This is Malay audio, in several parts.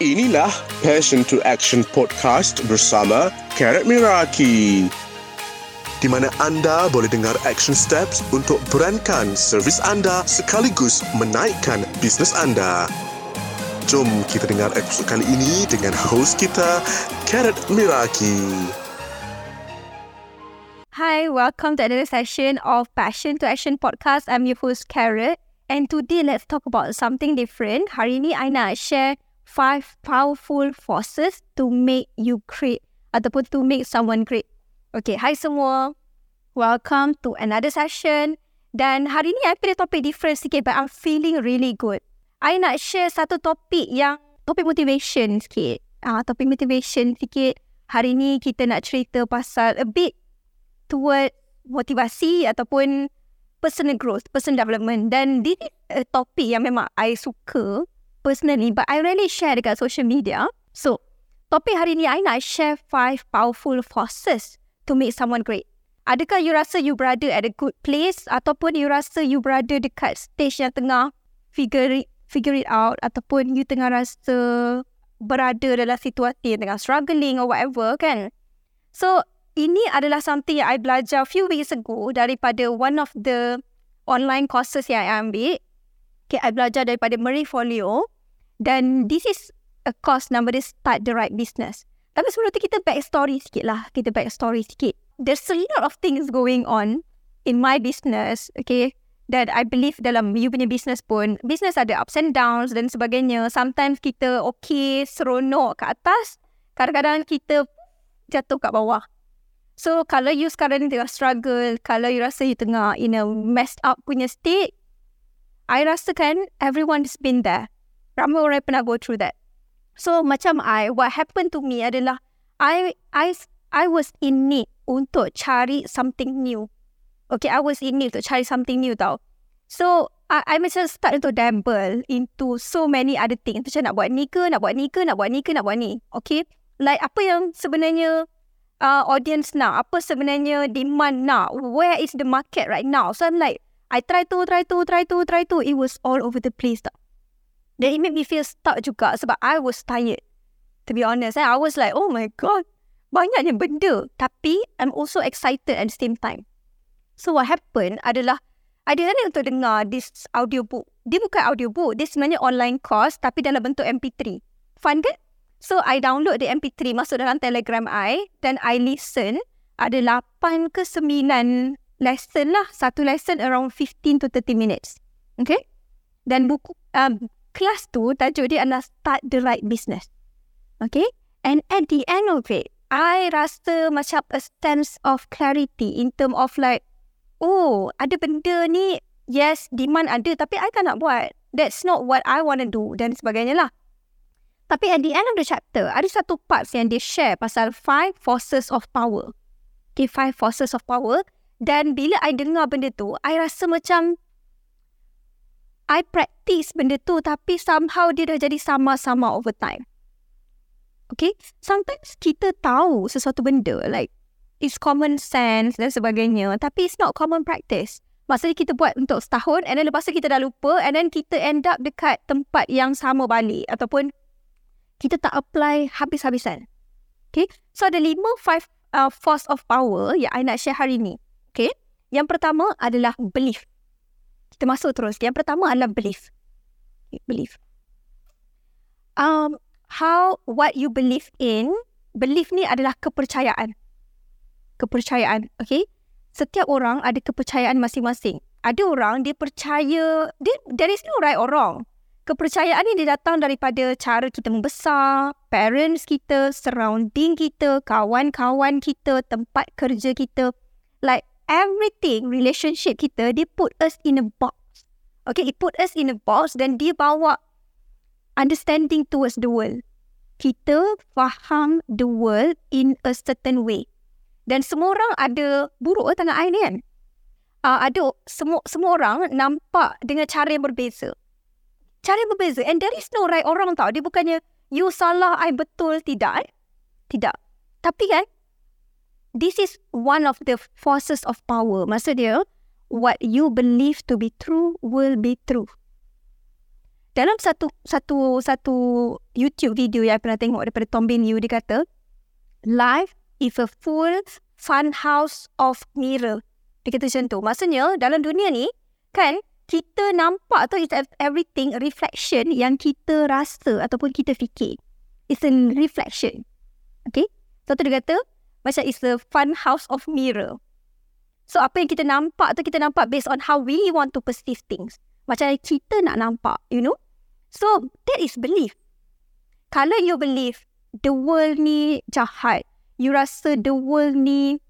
Inilah Passion to Action Podcast bersama Karat Miraki. Di mana anda boleh dengar action steps untuk berankan servis anda sekaligus menaikkan bisnes anda. Jom kita dengar episod kali ini dengan host kita, Karat Miraki. Hi, welcome to another session of Passion to Action podcast. I'm your host, Carrot. And today, let's talk about something different. Hari ini, I nak share five powerful forces to make you great ataupun to make someone great. Okay, hi semua. Welcome to another session. Dan hari ni I pilih topik different sikit but I'm feeling really good. I nak share satu topik yang topik motivation sikit. Ah, uh, topik motivation sikit. Hari ni kita nak cerita pasal a bit toward motivasi ataupun personal growth, personal development. Dan this is a topik yang memang I suka personally but I really share dekat social media. So, topik hari ni I nak share five powerful forces to make someone great. Adakah you rasa you berada at a good place ataupun you rasa you berada dekat stage yang tengah figure it, figure it out ataupun you tengah rasa berada dalam situasi yang tengah struggling or whatever kan. So, ini adalah something yang I belajar few weeks ago daripada one of the online courses yang I ambil Okay, I belajar daripada Marie Folio dan this is a course nama dia Start the Right Business. Tapi sebelum tu kita back story sikit lah. Kita back story sikit. There's a lot of things going on in my business, okay? Dan I believe dalam you punya business pun, business ada ups and downs dan sebagainya. Sometimes kita okay, seronok ke atas. Kadang-kadang kita jatuh kat bawah. So, kalau you sekarang ni tengah struggle, kalau you rasa you tengah in a messed up punya state, I rasa kan everyone's been there. Ramai orang pernah go through that. So macam I, what happened to me adalah I I I was in need untuk cari something new. Okay, I was in need untuk cari something new tau. So I, I macam start untuk dabble into so many other things. Macam nak buat ni ke, nak buat ni ke, nak buat ni ke, nak buat ni. Okay, like apa yang sebenarnya uh, audience nak, apa sebenarnya demand nak, where is the market right now. So I'm like, I try to, try to, try to, try to. It was all over the place tau. Then it made me feel stuck juga sebab I was tired. To be honest, eh? I was like, oh my god, banyaknya benda. Tapi I'm also excited at the same time. So what happened adalah, I decided untuk dengar this audiobook. Dia bukan audiobook, dia sebenarnya online course tapi dalam bentuk MP3. Fun kan? So I download the MP3 masuk dalam Telegram I dan I listen ada 8 ke 9 lesson lah. Satu lesson around 15 to 30 minutes. Okay? Dan buku, um, kelas tu tajuk dia adalah Start the Right Business. Okay? And at the end of it, I rasa macam a sense of clarity in term of like, oh, ada benda ni, yes, demand ada tapi I tak nak buat. That's not what I want to do dan sebagainya lah. Tapi at the end of the chapter, ada satu part yang dia share pasal five forces of power. Okay, five forces of power. Dan bila I dengar benda tu, I rasa macam I practice benda tu tapi somehow dia dah jadi sama-sama over time. Okay? Sometimes kita tahu sesuatu benda like it's common sense dan sebagainya tapi it's not common practice. Maksudnya kita buat untuk setahun and then lepas tu kita dah lupa and then kita end up dekat tempat yang sama balik ataupun kita tak apply habis-habisan. Okay? So ada lima five uh, force of power yang I nak share hari ni. Okay. Yang pertama adalah belief. Kita masuk terus. Yang pertama adalah belief. Belief. Um, how, what you believe in. Belief ni adalah kepercayaan. Kepercayaan. Okay. Setiap orang ada kepercayaan masing-masing. Ada orang dia percaya, dia, there is no right or wrong. Kepercayaan ni dia datang daripada cara kita membesar, parents kita, surrounding kita, kawan-kawan kita, tempat kerja kita. Like everything relationship kita dia put us in a box. Okay, it put us in a box dan dia bawa understanding towards the world. Kita faham the world in a certain way. Dan semua orang ada buruk ke tangan air ni kan? Uh, ada semua semua orang nampak dengan cara yang berbeza. Cara yang berbeza. And there is no right orang tau. Dia bukannya you salah, I betul. Tidak. Eh? Tidak. Tapi kan, this is one of the forces of power. Maksud dia, what you believe to be true will be true. dalam satu satu satu YouTube video yang pernah tengok daripada Tom Bin Yu dia kata life is a full fun house of mirror. Dia kata macam tu. Maksudnya dalam dunia ni kan kita nampak tu is everything reflection yang kita rasa ataupun kita fikir. It's a reflection. Okay. So tu dia kata macam it's a fun house of mirror. So apa yang kita nampak tu kita nampak based on how we want to perceive things. Macam kita nak nampak, you know. So that is belief. Kalau you believe the world ni jahat, you rasa the world ni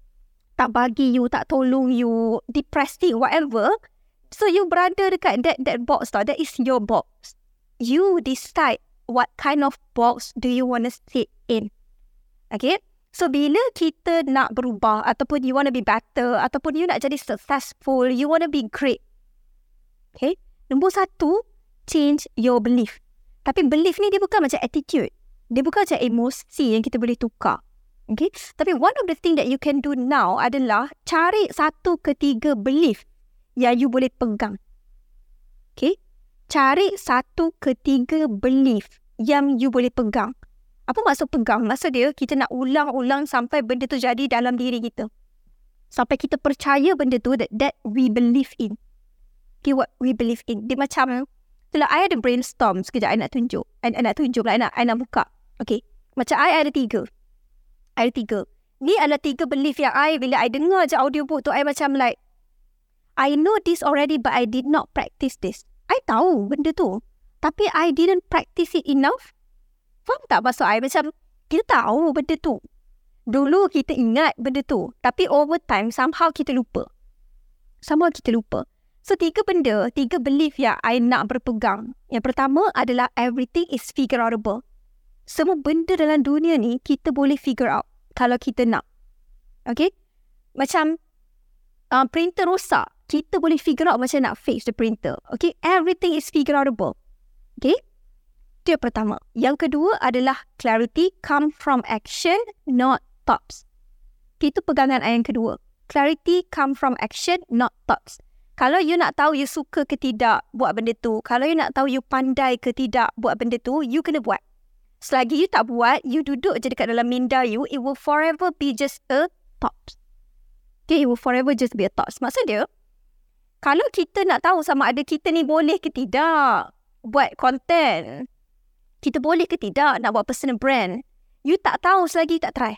tak bagi you, tak tolong you, depressing, whatever. So you berada dekat that that box tau. That is your box. You decide what kind of box do you want to sit in. Okay? So bila kita nak berubah ataupun you want to be better ataupun you nak jadi successful, you want to be great. Okay? Nombor satu, change your belief. Tapi belief ni dia bukan macam attitude. Dia bukan macam emosi yang kita boleh tukar. Okay? Tapi one of the thing that you can do now adalah cari satu ketiga belief yang you boleh pegang. Okay? Cari satu ketiga belief yang you boleh pegang. Apa maksud pegang? Maksud dia kita nak ulang-ulang sampai benda tu jadi dalam diri kita. Sampai kita percaya benda tu that, that we believe in. Okay, what we believe in. Dia macam, itulah I ada brainstorm sekejap I nak tunjuk. I, I nak tunjuk lah, I nak, I nak buka. Okay, macam I ada tiga. I ada tiga. Ni adalah tiga belief yang I, bila I dengar je audiobook tu, I macam like, I know this already but I did not practice this. I tahu benda tu. Tapi I didn't practice it enough Faham tak maksud I? Macam kita tahu benda tu. Dulu kita ingat benda tu. Tapi over time, somehow kita lupa. Somehow kita lupa. So, tiga benda, tiga belief yang I nak berpegang. Yang pertama adalah everything is figure outable. Semua benda dalam dunia ni, kita boleh figure out kalau kita nak. Okay? Macam uh, printer rosak. Kita boleh figure out macam nak fix the printer. Okay? Everything is figure outable. Okay? Itu yang pertama. Yang kedua adalah clarity come from action, not thoughts. Itu pegangan ayat kedua. Clarity come from action, not thoughts. Kalau you nak tahu you suka ke tidak buat benda tu, kalau you nak tahu you pandai ke tidak buat benda tu, you kena buat. Selagi you tak buat, you duduk je dekat dalam minda you, it will forever be just a thought. Okay, it will forever just be a thought. Maksud dia, kalau kita nak tahu sama ada kita ni boleh ke tidak buat content, kita boleh ke tidak nak buat personal brand. You tak tahu selagi you tak try.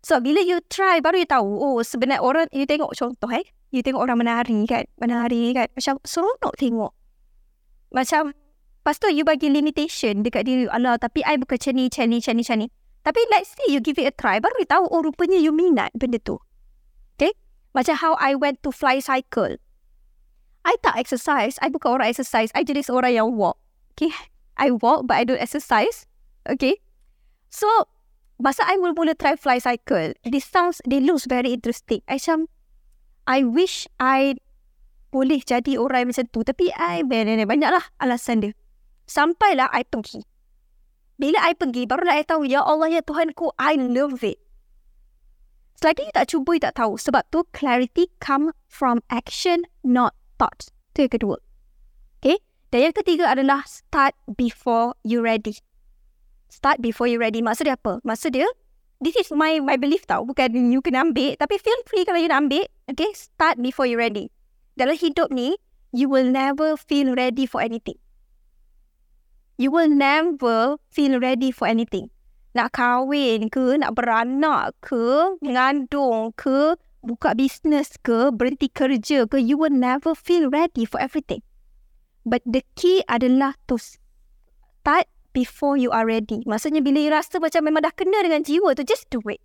So, bila you try, baru you tahu, oh sebenarnya orang, you tengok contoh eh. You tengok orang menari kan, menari kan. Macam seronok tengok. Macam, lepas tu you bagi limitation dekat diri, Allah tapi I bukan macam ni, macam ni, macam ni, macam ni. Tapi let's say you give it a try, baru you tahu, oh rupanya you minat benda tu. Okay? Macam how I went to fly cycle. I tak exercise, I bukan orang exercise, I jadi seorang yang walk. Okay? I walk but I don't exercise. Okay. So, masa I mula-mula try fly cycle, this sounds, they looks very interesting. I macam, I wish I boleh jadi orang macam tu. Tapi I, banyak lah alasan dia. Sampailah I pergi. Bila I pergi, barulah I tahu, Ya Allah, Ya Tuhanku, I love it. Selagi you tak cuba, you tak tahu. Sebab tu, clarity come from action, not thoughts. Itu yang kedua. Dan yang ketiga adalah start before you ready. Start before you ready. Maksud dia apa? Maksud dia, this is my my belief tau. Bukan you kena ambil. Tapi feel free kalau you nak ambil. Okay, start before you ready. Dalam hidup ni, you will never feel ready for anything. You will never feel ready for anything. Nak kahwin ke, nak beranak ke, mengandung ke, buka bisnes ke, berhenti kerja ke, you will never feel ready for everything. But the key adalah to start before you are ready. Maksudnya bila you rasa macam memang dah kena dengan jiwa tu, just do it.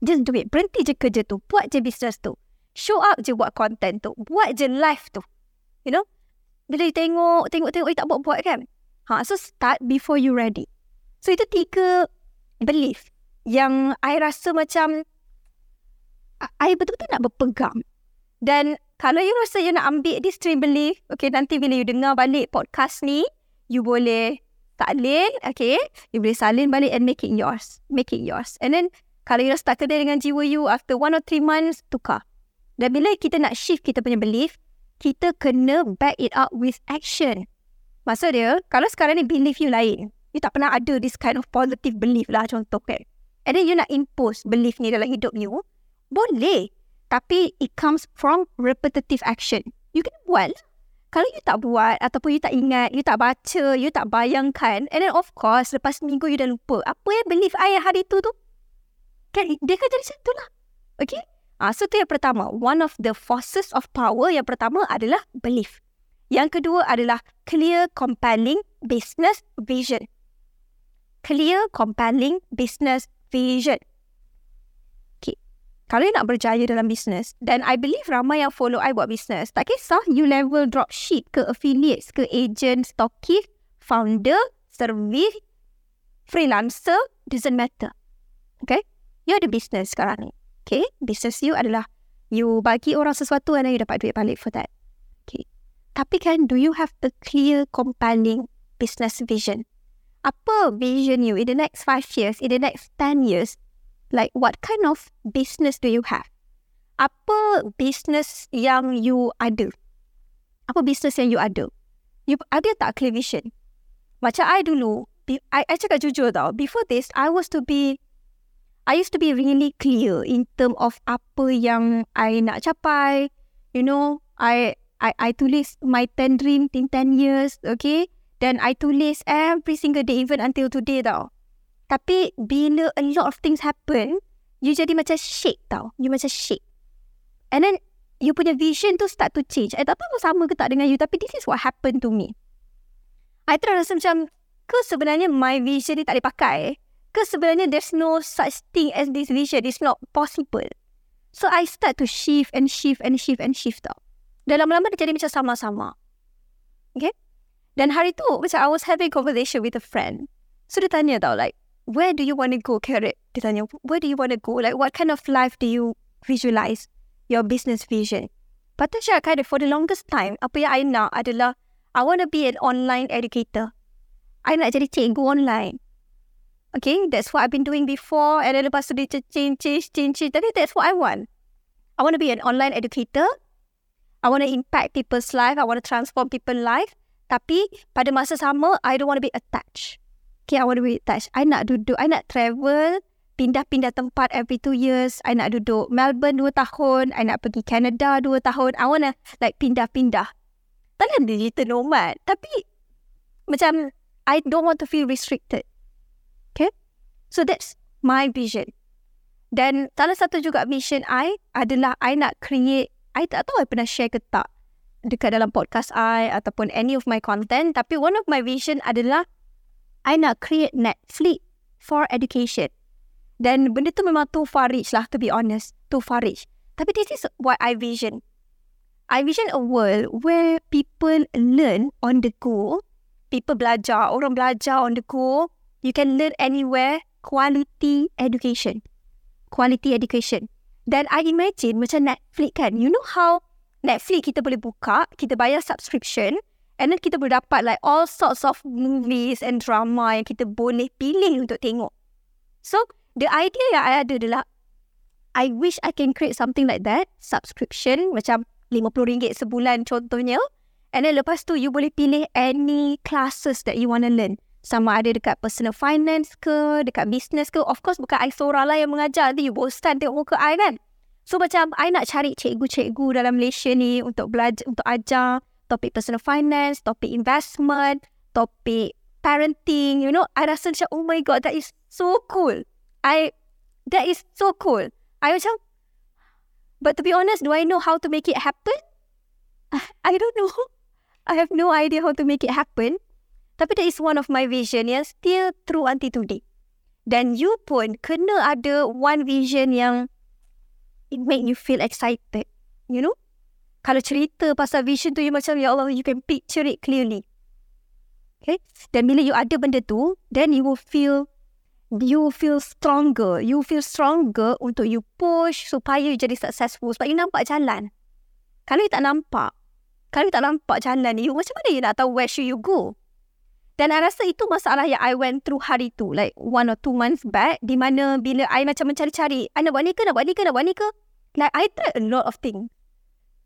Just do it. Berhenti je kerja tu. Buat je business tu. Show up je buat content tu. Buat je live tu. You know? Bila you tengok, tengok-tengok, you tak buat-buat kan? Ha, so start before you ready. So itu tiga belief yang I rasa macam I betul-betul nak berpegang. Dan kalau you rasa you nak ambil this three belief, okay, nanti bila you dengar balik podcast ni, you boleh salin, okay, you boleh salin balik and make it yours. Make it yours. And then, kalau you rasa tak kena dengan jiwa you, after one or three months, tukar. Dan bila kita nak shift kita punya belief, kita kena back it up with action. Maksud dia, kalau sekarang ni belief you lain, you tak pernah ada this kind of positive belief lah contoh kan. And then you nak impose belief ni dalam hidup you, boleh. Tapi it comes from repetitive action. You can buat lah. Kalau you tak buat ataupun you tak ingat, you tak baca, you tak bayangkan and then of course lepas minggu you dah lupa. Apa yang belief I hari tu tu? Kan dia kan jadi satu lah. Okay? Ah, so tu yang pertama. One of the forces of power yang pertama adalah belief. Yang kedua adalah clear, compelling business vision. Clear, compelling business vision. Okay. Kalau you nak berjaya dalam bisnes, dan I believe ramai yang follow I buat bisnes, tak kisah you level dropship ke affiliates ke agent, stockist, founder, service, freelancer, doesn't matter. Okay? You ada bisnes sekarang ni. Okay? Business you adalah you bagi orang sesuatu and then you dapat duit balik for that. Tapi kan, do you have a clear, compelling business vision? Apa vision you in the next five years, in the next ten years? Like, what kind of business do you have? Apa business yang you ada? Apa business yang you ada? You ada tak clear vision? Macam I dulu, I, I cakap jujur tau, before this, I was to be I used to be really clear in term of apa yang I nak capai. You know, I I I tulis my 10 dream in 10 years, okay? Then I tulis every single day, even until today tau. Tapi bila a lot of things happen, you jadi macam shake tau. You macam shake. And then, you punya vision tu start to change. Eh, tak tahu sama ke tak dengan you, tapi this is what happened to me. I terus rasa macam, ke sebenarnya my vision ni tak boleh pakai? Ke sebenarnya there's no such thing as this vision? It's not possible. So, I start to shift and shift and shift and shift tau. Dan lama-lama dia jadi macam sama-sama. Okay? Dan hari tu, macam I was having conversation with a friend. So dia tanya tau, like, where do you want to go, Carrot? Dia tanya, where do you want to go? Like, what kind of life do you visualize your business vision? Saya kind of, for the longest time, apa yang I nak adalah, I want to be an online educator. I nak jadi cikgu online. Okay, that's what I've been doing before. And then lepas tu dia change, change, change, change. Tapi that's what I want. I want to be an online educator. I want to impact people's life. I want to transform people's life. Tapi pada masa sama, I don't want to be attached. Okay, I want to be attached. I nak duduk, I nak travel, pindah-pindah tempat every two years. I nak duduk Melbourne dua tahun. I nak pergi Canada dua tahun. I want to like pindah-pindah. Takkan digital nomad. Tapi macam I don't want to feel restricted. Okay? So that's my vision. Dan salah satu juga vision I adalah I nak create I tak tahu I pernah share ke tak dekat dalam podcast I ataupun any of my content. Tapi one of my vision adalah I nak create Netflix for education. Dan benda tu memang too far reach lah to be honest. Too far reach. Tapi this is what I vision. I vision a world where people learn on the go. People belajar, orang belajar on the go. You can learn anywhere. Quality education. Quality education. Dan I imagine macam Netflix kan. You know how Netflix kita boleh buka, kita bayar subscription and then kita boleh dapat like all sorts of movies and drama yang kita boleh pilih untuk tengok. So, the idea yang I ada adalah I wish I can create something like that. Subscription macam RM50 sebulan contohnya. And then lepas tu you boleh pilih any classes that you want to learn. Sama ada dekat personal finance ke, dekat business ke. Of course bukan I seorang lah yang mengajar. Nanti you bosan tengok muka I kan. So macam I nak cari cikgu-cikgu dalam Malaysia ni untuk belajar, untuk ajar topik personal finance, topik investment, topik parenting. You know, I rasa macam, oh my god, that is so cool. I, that is so cool. I macam, but to be honest, do I know how to make it happen? I don't know. I have no idea how to make it happen. Tapi that is one of my vision yang still true until today. Dan you pun kena ada one vision yang it make you feel excited. You know? Kalau cerita pasal vision tu, you macam, ya Allah, you can picture it clearly. Okay? Dan bila you ada benda tu, then you will feel, you feel stronger. You feel stronger untuk you push supaya you jadi successful. Sebab you nampak jalan. Kalau you tak nampak, kalau you tak nampak jalan ni, you macam mana you nak tahu where should you go? Dan I rasa itu masalah yang I went through hari tu. Like one or two months back. Di mana bila I macam mencari-cari. I nak buat ni ke? Nak buat ni ke? Nak buat ni ke? Like I tried a lot of things.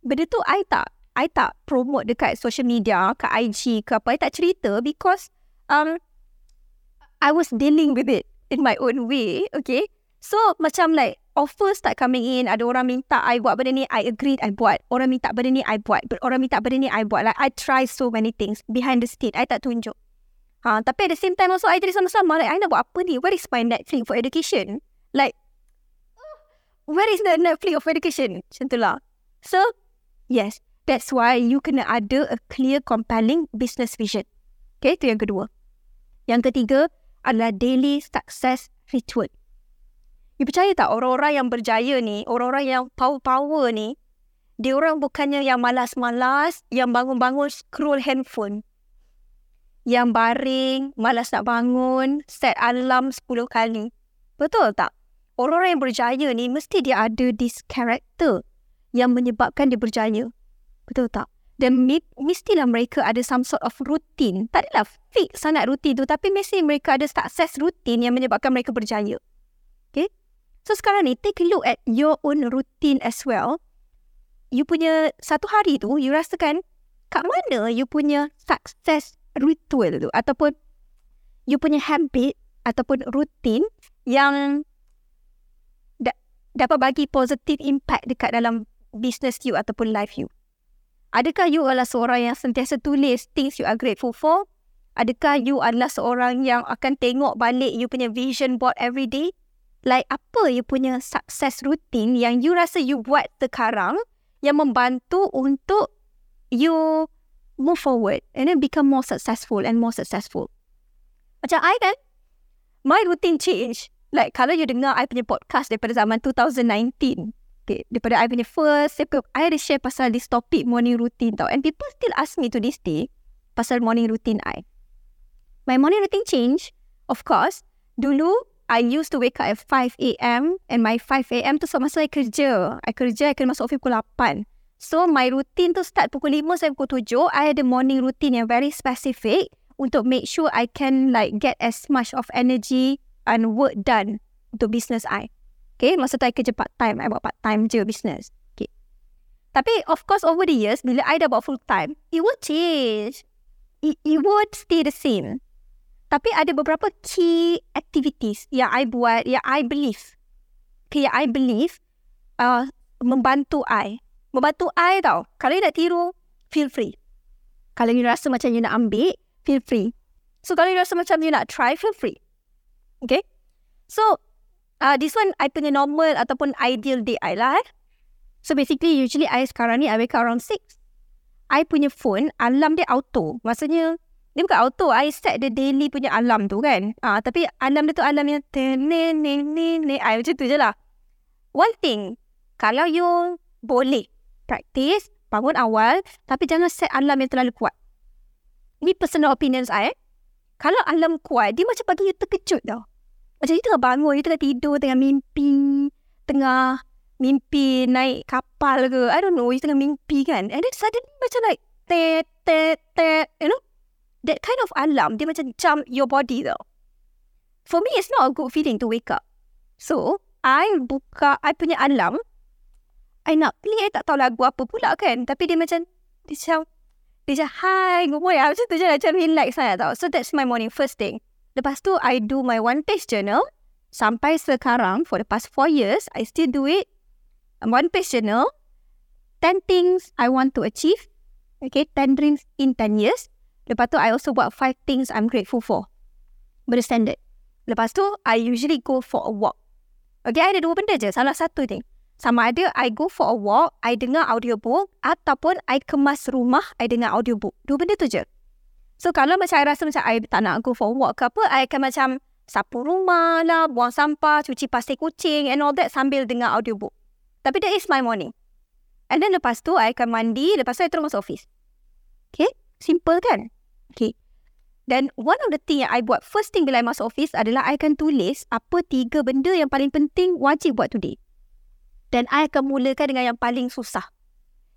Benda tu I tak. I tak promote dekat social media, kat IG ke apa. I tak cerita because um, I was dealing with it in my own way. Okay. So macam like offer start coming in. Ada orang minta I buat benda ni. I agreed I buat. Orang minta benda ni I buat. Orang minta benda ni I buat. Like I try so many things behind the scene. I tak tunjuk. Ha, tapi at the same time also I jadi sama-sama like I nak buat apa ni? Where is my Netflix for education? Like where is the Netflix of education? Macam tu lah. So, yes, that's why you kena ada a clear, compelling business vision. Okay, itu yang kedua. Yang ketiga adalah daily success ritual. You percaya tak orang-orang yang berjaya ni, orang-orang yang power-power ni, dia orang bukannya yang malas-malas, yang bangun-bangun scroll handphone yang baring, malas nak bangun, set alarm 10 kali. Betul tak? Orang-orang yang berjaya ni mesti dia ada this character yang menyebabkan dia berjaya. Betul tak? Dan mestilah mereka ada some sort of routine. Tak adalah fix sangat routine tu tapi mesti mereka ada success routine yang menyebabkan mereka berjaya. Okay? So sekarang ni take a look at your own routine as well. You punya satu hari tu you rasakan kat mana you punya success ritual tu ataupun you punya habit ataupun rutin yang da- dapat bagi positive impact dekat dalam business you ataupun life you. Adakah you adalah seorang yang sentiasa tulis things you are grateful for? Adakah you adalah seorang yang akan tengok balik you punya vision board every day? Like apa you punya success routine yang you rasa you buat sekarang yang membantu untuk you move forward and then become more successful and more successful. Macam I kan, my routine change. Like kalau you dengar I punya podcast daripada zaman 2019, okay, daripada I punya first, I ada share pasal this topic morning routine tau. And people still ask me to this day pasal morning routine I. My morning routine change, of course, dulu I used to wake up at 5 a.m. and my 5 a.m. tu sebab masa I kerja. I kerja, I kena masuk office pukul 8. So my routine tu start pukul 5 sampai pukul 7. I ada morning routine yang very specific untuk make sure I can like get as much of energy and work done untuk business I. Okay, masa tu I kerja part time. I buat part time je business. Okay. Tapi of course over the years, bila I dah buat full time, it will change. It, it would stay the same. Tapi ada beberapa key activities yang I buat, yang I believe. Okay, yang I believe uh, membantu I membantu I tau. Kalau you nak tiru, feel free. Kalau you rasa macam you nak ambil, feel free. So, kalau you rasa macam you nak try, feel free. Okay? So, uh, this one, I punya normal ataupun ideal day I lah eh. So, basically, usually I sekarang ni, I wake up around 6. I punya phone, alarm dia auto. Maksudnya, dia bukan auto. I set the daily punya alarm tu kan. Ah, uh, tapi alarm dia tu alarm yang nenen. I macam tu je lah. One thing, kalau you boleh practice, bangun awal tapi jangan set alarm yang terlalu kuat. Ini personal opinions I. Eh. Kalau alarm kuat, dia macam bagi you terkejut tau. Macam you tengah bangun, you tengah tidur, tengah mimpi, tengah mimpi naik kapal ke. I don't know, you tengah mimpi kan. And then suddenly macam like, tet, tet, tet, you know. That kind of alarm, dia macam jump your body tau. For me, it's not a good feeling to wake up. So, I buka, I punya alarm, I nak play, I tak tahu lagu apa pula kan. Tapi dia macam, dia macam, dia macam, hi, good morning. Macam tu je lah, macam relax saya tau. So that's my morning first thing. Lepas tu, I do my one page journal. Sampai sekarang, for the past four years, I still do it. One page journal. Ten things I want to achieve. Okay, ten dreams in ten years. Lepas tu, I also buat five things I'm grateful for. Berdasarkan Lepas tu, I usually go for a walk. Okay, I ada dua benda je. Salah satu thing. Sama ada I go for a walk, I dengar audiobook ataupun I kemas rumah, I dengar audiobook. Dua benda tu je. So kalau macam I rasa macam I tak nak go for walk ke apa, I akan macam sapu rumah lah, buang sampah, cuci pasir kucing and all that sambil dengar audiobook. Tapi that is my morning. And then lepas tu, I akan mandi, lepas tu I terus masuk office. Okay? Simple kan? Okay. Dan one of the thing yang I buat first thing bila I masuk office adalah I akan tulis apa tiga benda yang paling penting wajib buat today. Dan I akan mulakan dengan yang paling susah.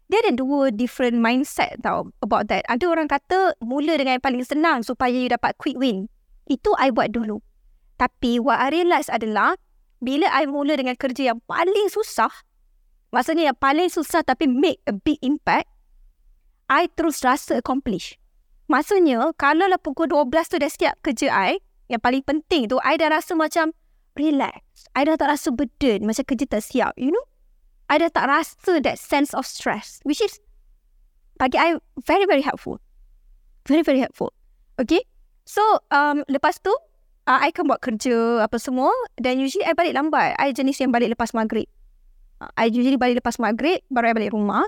Dia ada dua different mindset tau about that. Ada orang kata mula dengan yang paling senang supaya you dapat quick win. Itu I buat dulu. Tapi what I realise adalah bila I mula dengan kerja yang paling susah, maksudnya yang paling susah tapi make a big impact, I terus rasa accomplish. Maksudnya, kalau lah pukul 12 tu dah siap kerja I, yang paling penting tu, I dah rasa macam relax. I dah tak rasa burden macam kerja tak siap, you know? I dah tak rasa that sense of stress, which is bagi I very, very helpful. Very, very helpful. Okay? So, um, lepas tu, uh, I akan buat kerja apa semua dan usually I balik lambat. I jenis yang balik lepas maghrib. Uh, I usually balik lepas maghrib, baru I balik rumah.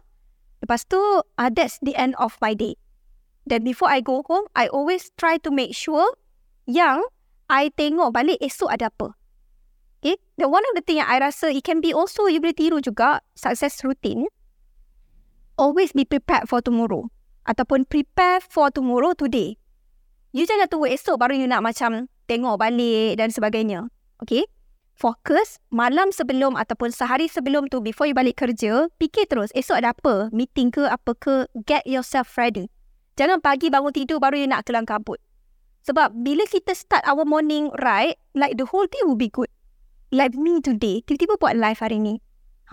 Lepas tu, uh, that's the end of my day. Then before I go home, I always try to make sure yang I tengok balik esok ada apa. Okay. The one of the thing yang I rasa it can be also you boleh tiru juga success routine. Always be prepared for tomorrow. Ataupun prepare for tomorrow today. You jangan tunggu esok baru you nak macam tengok balik dan sebagainya. Okay. Fokus malam sebelum ataupun sehari sebelum tu before you balik kerja, fikir terus esok ada apa, meeting ke apa ke, get yourself ready. Jangan pagi bangun tidur baru you nak kelang kabut. Sebab bila kita start our morning right, like the whole day will be good. Like me today, tiba-tiba buat live hari ni.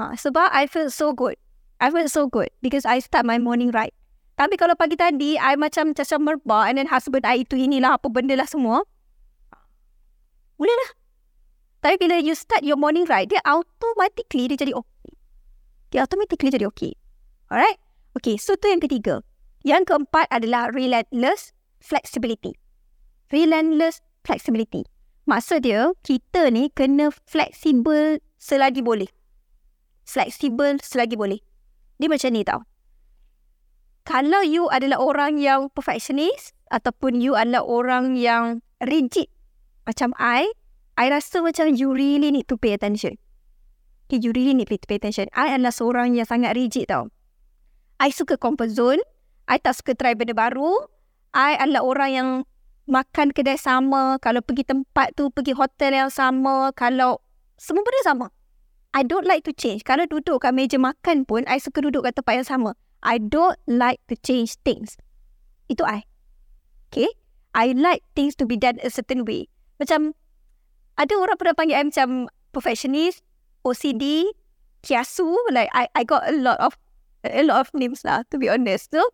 Ha, sebab I feel so good. I feel so good because I start my morning right. Tapi kalau pagi tadi, I macam macam merbak and then husband I itu inilah apa benda lah semua. Boleh lah. Tapi bila you start your morning right, dia automatically dia jadi okay. Dia automatically jadi okay. Alright? Okay, so tu yang ketiga. Yang keempat adalah relentless flexibility. Relentless flexibility. Maksud dia, kita ni kena fleksibel selagi boleh. Fleksibel selagi boleh. Dia macam ni tau. Kalau you adalah orang yang perfectionist ataupun you adalah orang yang rigid macam I, I rasa macam you really need to pay attention. Okay, you really need to pay attention. I adalah seorang yang sangat rigid tau. I suka comfort zone. I tak suka try benda baru. I adalah orang yang makan kedai sama. Kalau pergi tempat tu, pergi hotel yang sama. Kalau semua benda sama. I don't like to change. Kalau duduk kat meja makan pun, I suka duduk kat tempat yang sama. I don't like to change things. Itu I. Okay? I like things to be done a certain way. Macam, ada orang pernah panggil I macam perfectionist, OCD, kiasu. Like, I I got a lot of a lot of names lah, to be honest. So,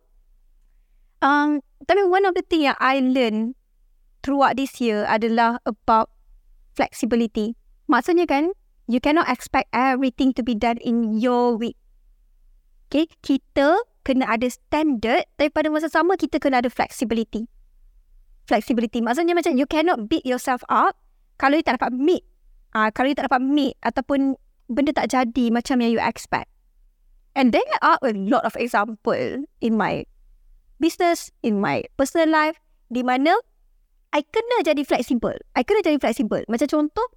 Um, tapi one of the thing yang I learn throughout this year adalah about flexibility. Maksudnya kan, you cannot expect everything to be done in your week. Okay, kita kena ada standard tapi pada masa sama kita kena ada flexibility. Flexibility. Maksudnya macam you cannot beat yourself up kalau you tak dapat meet. Uh, kalau you tak dapat meet ataupun benda tak jadi macam yang you expect. And there are a lot of example in my business, in my personal life, di mana I kena jadi flexible. I kena jadi flexible. Macam contoh,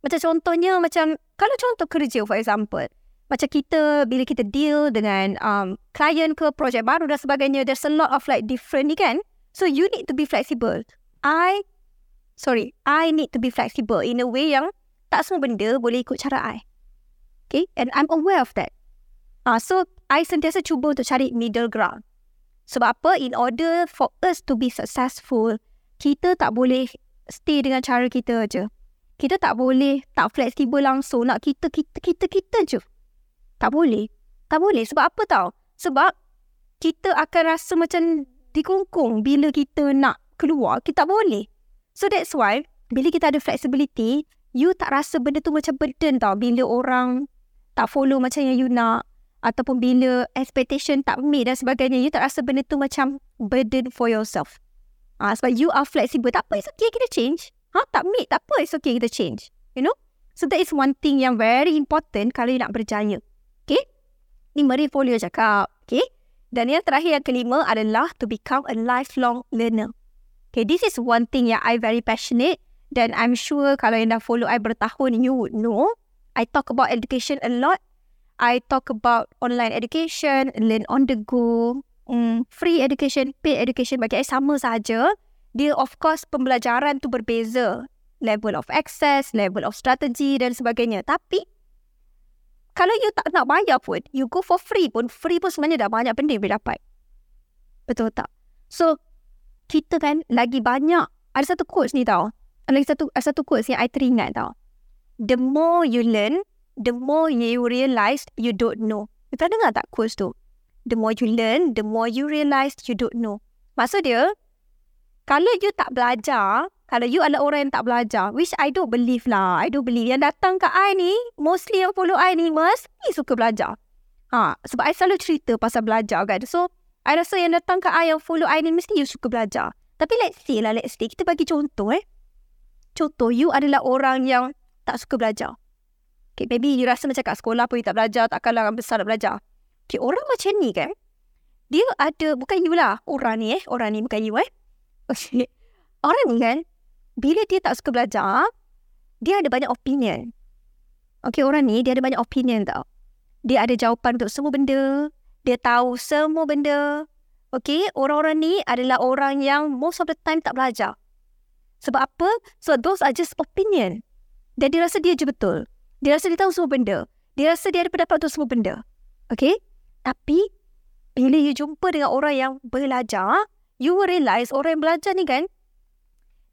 macam contohnya macam, kalau contoh kerja for example, macam kita, bila kita deal dengan um, klien ke, projek baru dan sebagainya, there's a lot of like different ni kan. So you need to be flexible. I, sorry, I need to be flexible in a way yang tak semua benda boleh ikut cara I. Okay, and I'm aware of that. Uh, so, I sentiasa cuba untuk cari middle ground. Sebab apa? In order for us to be successful, kita tak boleh stay dengan cara kita aja. Kita tak boleh tak fleksibel langsung nak kita kita kita kita je. Tak boleh. Tak boleh. Sebab apa tau? Sebab kita akan rasa macam dikungkung bila kita nak keluar. Kita tak boleh. So that's why bila kita ada flexibility, you tak rasa benda tu macam burden tau. Bila orang tak follow macam yang you nak ataupun bila expectation tak meet dan sebagainya, you tak rasa benda tu macam burden for yourself. Ah, sebab you are flexible. Tak apa, it's okay kita change. Ha, tak meet, tak apa, it's okay kita change. You know? So that is one thing yang very important kalau you nak berjaya. Okay? Ni Marie Folio cakap. Okay? Dan yang terakhir yang kelima adalah to become a lifelong learner. Okay, this is one thing yang I very passionate dan I'm sure kalau yang dah follow I bertahun, you would know. I talk about education a lot I talk about online education, learn on the go, um, free education, paid education bagi saya sama saja. Dia of course pembelajaran tu berbeza. Level of access, level of strategy dan sebagainya. Tapi kalau you tak nak bayar pun, you go for free pun, free pun sebenarnya dah banyak benda yang boleh dapat. Betul tak? So, kita kan lagi banyak, ada satu quotes ni tau. Ada satu, ada satu quotes yang I teringat tau. The more you learn, the more you realize you don't know. You pernah dengar tak quotes tu? The more you learn, the more you realise you don't know. Maksud dia, kalau you tak belajar, kalau you adalah orang yang tak belajar, which I don't believe lah. I don't believe. Yang datang ke I ni, mostly yang follow I ni, mesti suka belajar. Ha, sebab I selalu cerita pasal belajar kan. So, I rasa yang datang ke I yang follow I ni, mesti you suka belajar. Tapi let's say lah, let's say. Kita bagi contoh eh. Contoh, you adalah orang yang tak suka belajar. Okay, maybe you rasa macam kat sekolah pun you tak belajar, takkanlah besar nak belajar. Okay, orang macam ni kan, dia ada, bukan you lah, orang ni eh, orang ni bukan you eh. Okay. Orang ni kan, bila dia tak suka belajar, dia ada banyak opinion. Okay, orang ni dia ada banyak opinion tau. Dia ada jawapan untuk semua benda. Dia tahu semua benda. Okay, orang-orang ni adalah orang yang most of the time tak belajar. Sebab apa? So, those are just opinion. Dan dia rasa dia je betul. Dia rasa dia tahu semua benda. Dia rasa dia ada pendapat untuk semua benda. Okay? Tapi, bila you jumpa dengan orang yang belajar, you will realise orang yang belajar ni kan,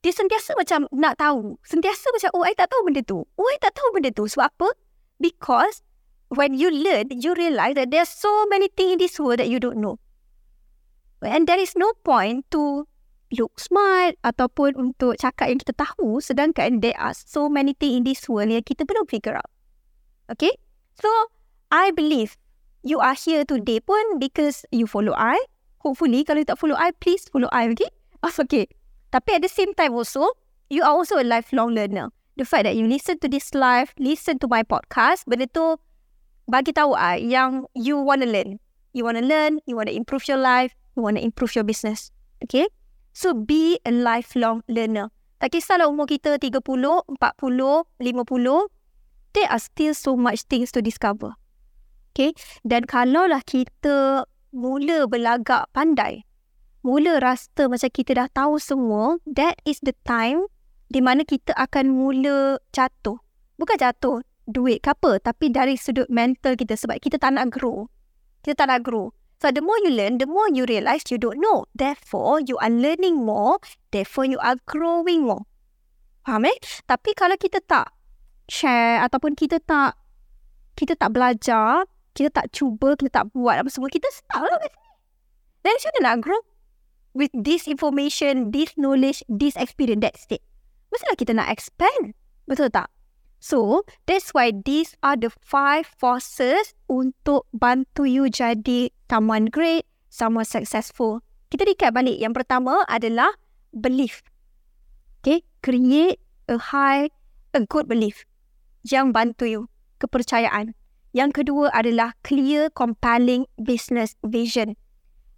dia sentiasa macam nak tahu. Sentiasa macam, oh, I tak tahu benda tu. Oh, I tak tahu benda tu. Sebab apa? Because when you learn, you realise that there's so many things in this world that you don't know. And there is no point to look smart ataupun untuk cakap yang kita tahu sedangkan there are so many things in this world yang kita belum figure out. Okay? So, I believe you are here today pun because you follow I. Hopefully, kalau you tak follow I, please follow I, okay? Okay. Tapi at the same time also, you are also a lifelong learner. The fact that you listen to this live, listen to my podcast, benda tu bagi tahu I yang you want to learn. You want to learn, you want to improve your life, you want to improve your business. Okay? So, be a lifelong learner. Tak kisahlah umur kita 30, 40, 50, there are still so much things to discover. Okay? Dan kalaulah kita mula berlagak pandai, mula rasa macam kita dah tahu semua, that is the time di mana kita akan mula jatuh. Bukan jatuh duit ke apa, tapi dari sudut mental kita sebab kita tak nak grow. Kita tak nak grow. So the more you learn, the more you realise you don't know. Therefore, you are learning more. Therefore, you are growing more. Faham eh? Tapi kalau kita tak share ataupun kita tak kita tak belajar, kita tak cuba, kita tak buat apa semua, kita stuck lah kat sini. Dan macam mana nak grow? with this information, this knowledge, this experience, that's it. Mestilah kita nak expand. Betul tak? So, that's why these are the five forces untuk bantu you jadi someone great, someone successful. Kita recap balik. Yang pertama adalah belief. Okay? Create a high, a good belief yang bantu you. Kepercayaan. Yang kedua adalah clear, compelling business vision.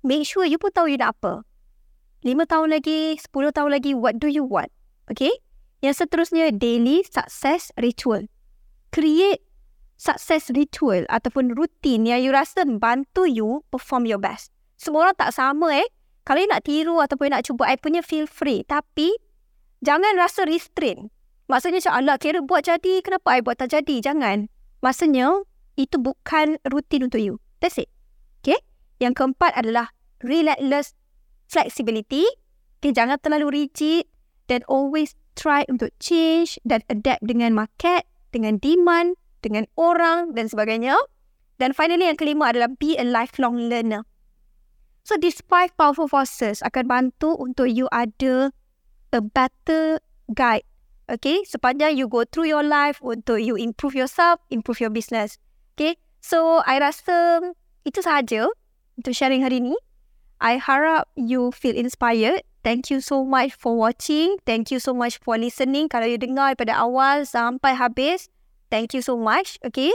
Make sure you pun tahu you nak apa lima tahun lagi, sepuluh tahun lagi, what do you want? Okay? Yang seterusnya, daily success ritual. Create success ritual ataupun rutin yang you rasa bantu you perform your best. Semua orang tak sama eh. Kalau you nak tiru ataupun nak cuba, I punya feel free. Tapi, jangan rasa restrain. Maksudnya macam, Allah kira buat jadi, kenapa I buat tak jadi? Jangan. Maksudnya, itu bukan rutin untuk you. That's it. Okay? Yang keempat adalah relentless flexibility. Okay, jangan terlalu rigid dan always try untuk change dan adapt dengan market, dengan demand, dengan orang dan sebagainya. Dan finally yang kelima adalah be a lifelong learner. So these five powerful forces akan bantu untuk you ada a better guide. Okay, sepanjang you go through your life untuk you improve yourself, improve your business. Okay, so I rasa itu sahaja untuk sharing hari ini. I harap you feel inspired. Thank you so much for watching. Thank you so much for listening. Kalau you dengar daripada awal sampai habis, thank you so much. Okay.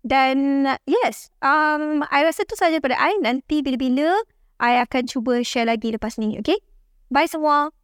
Dan yes, um, I rasa tu saja pada I. Nanti bila-bila, I akan cuba share lagi lepas ni. Okay. Bye semua.